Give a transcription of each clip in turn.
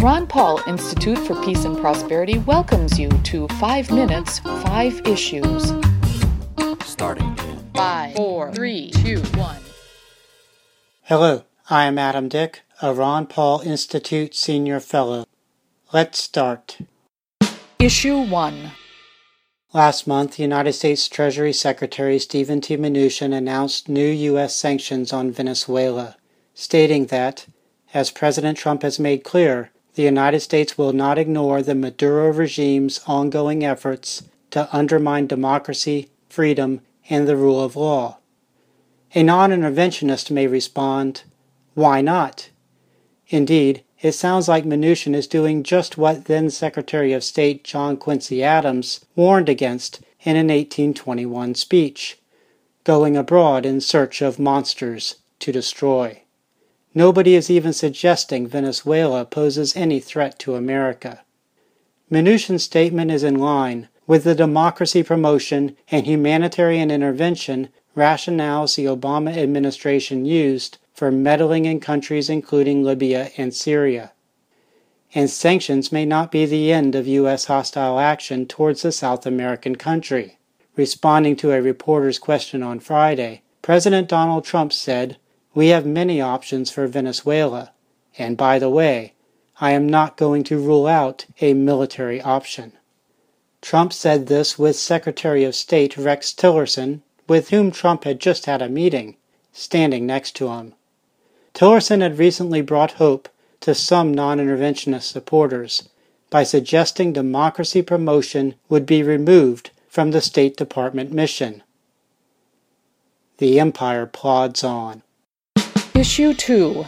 The Ron Paul Institute for Peace and Prosperity welcomes you to 5 Minutes, 5 Issues. Starting in 5, 4, 3, 2, 1. Hello, I am Adam Dick, a Ron Paul Institute Senior Fellow. Let's start. Issue 1. Last month, United States Treasury Secretary Stephen T. Mnuchin announced new U.S. sanctions on Venezuela, stating that, as President Trump has made clear, the United States will not ignore the Maduro regime's ongoing efforts to undermine democracy, freedom, and the rule of law. A non interventionist may respond, Why not? Indeed, it sounds like Mnuchin is doing just what then Secretary of State John Quincy Adams warned against in an 1821 speech going abroad in search of monsters to destroy. Nobody is even suggesting Venezuela poses any threat to America. Mnuchin's statement is in line with the democracy promotion and humanitarian intervention rationales the Obama administration used for meddling in countries including Libya and Syria. And sanctions may not be the end of U.S. hostile action towards the South American country. Responding to a reporter's question on Friday, President Donald Trump said, We have many options for Venezuela, and by the way, I am not going to rule out a military option. Trump said this with Secretary of State Rex Tillerson, with whom Trump had just had a meeting, standing next to him. Tillerson had recently brought hope to some non interventionist supporters by suggesting democracy promotion would be removed from the State Department mission. The empire plods on. Issue 2.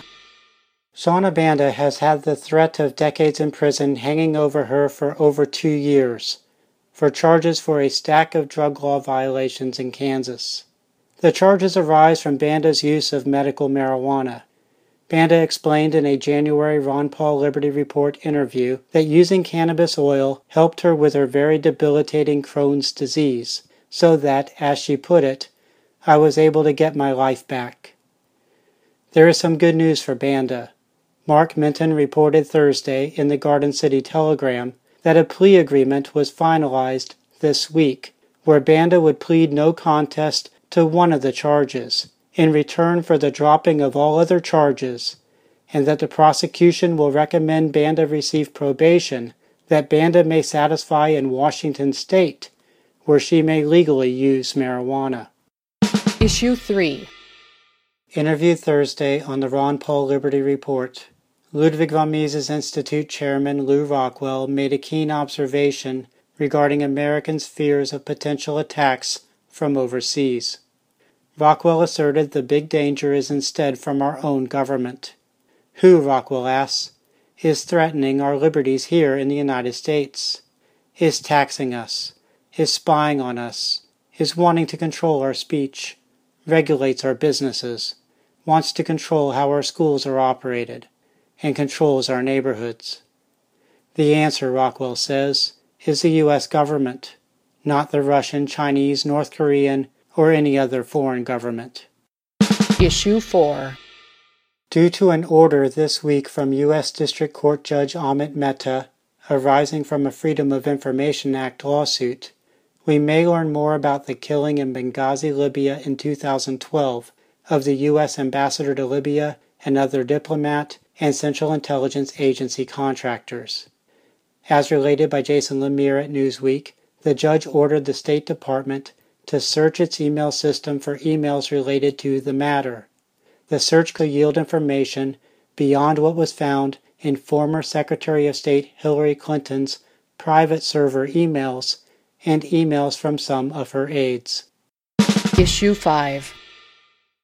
Shona Banda has had the threat of decades in prison hanging over her for over two years for charges for a stack of drug law violations in Kansas. The charges arise from Banda's use of medical marijuana Banda explained in a January Ron Paul Liberty Report interview that using cannabis oil helped her with her very debilitating Crohn's disease, so that, as she put it, I was able to get my life back. There is some good news for Banda. Mark Minton reported Thursday in the Garden City Telegram that a plea agreement was finalized this week where Banda would plead no contest to one of the charges in return for the dropping of all other charges, and that the prosecution will recommend Banda receive probation that Banda may satisfy in Washington state, where she may legally use marijuana. Issue 3. Interview Thursday on the Ron Paul Liberty Report. Ludwig von Mises Institute Chairman Lew Rockwell made a keen observation regarding Americans' fears of potential attacks from overseas. Rockwell asserted the big danger is instead from our own government. Who, Rockwell asks, is threatening our liberties here in the United States? Is taxing us, is spying on us, is wanting to control our speech, regulates our businesses, wants to control how our schools are operated, and controls our neighborhoods. The answer, Rockwell says, is the U.S. government, not the Russian, Chinese, North Korean, or any other foreign government. Issue 4. Due to an order this week from U.S. District Court Judge Amit Mehta, arising from a Freedom of Information Act lawsuit, we may learn more about the killing in Benghazi, Libya in 2012 of the U.S. Ambassador to Libya and other diplomat and Central Intelligence Agency contractors. As related by Jason Le Miere at Newsweek, the judge ordered the State Department to search its email system for emails related to the matter. The search could yield information beyond what was found in former Secretary of State Hillary Clinton's private server emails and emails from some of her aides. Issue 5.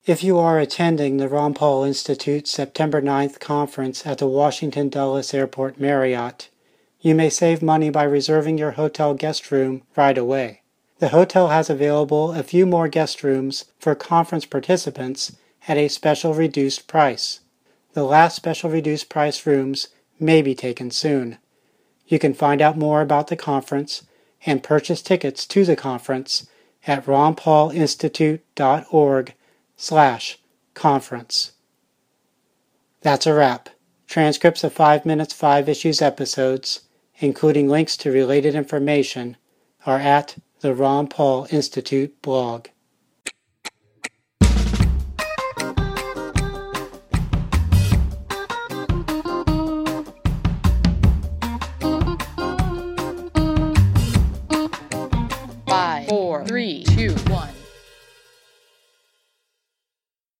If you are attending the Ron Paul Institute's September 9th conference at the Washington Dulles Airport Marriott, you may save money by reserving your hotel guest room right away. The hotel has available a few more guest rooms for conference participants at a special reduced price. The last special reduced price rooms may be taken soon. You can find out more about the conference and purchase tickets to the conference at ronpaulinstitute.org slash conference. That's a wrap. Transcripts of 5 Minutes 5 Issues episodes, including links to related information, are at the Ron Paul Institute blog.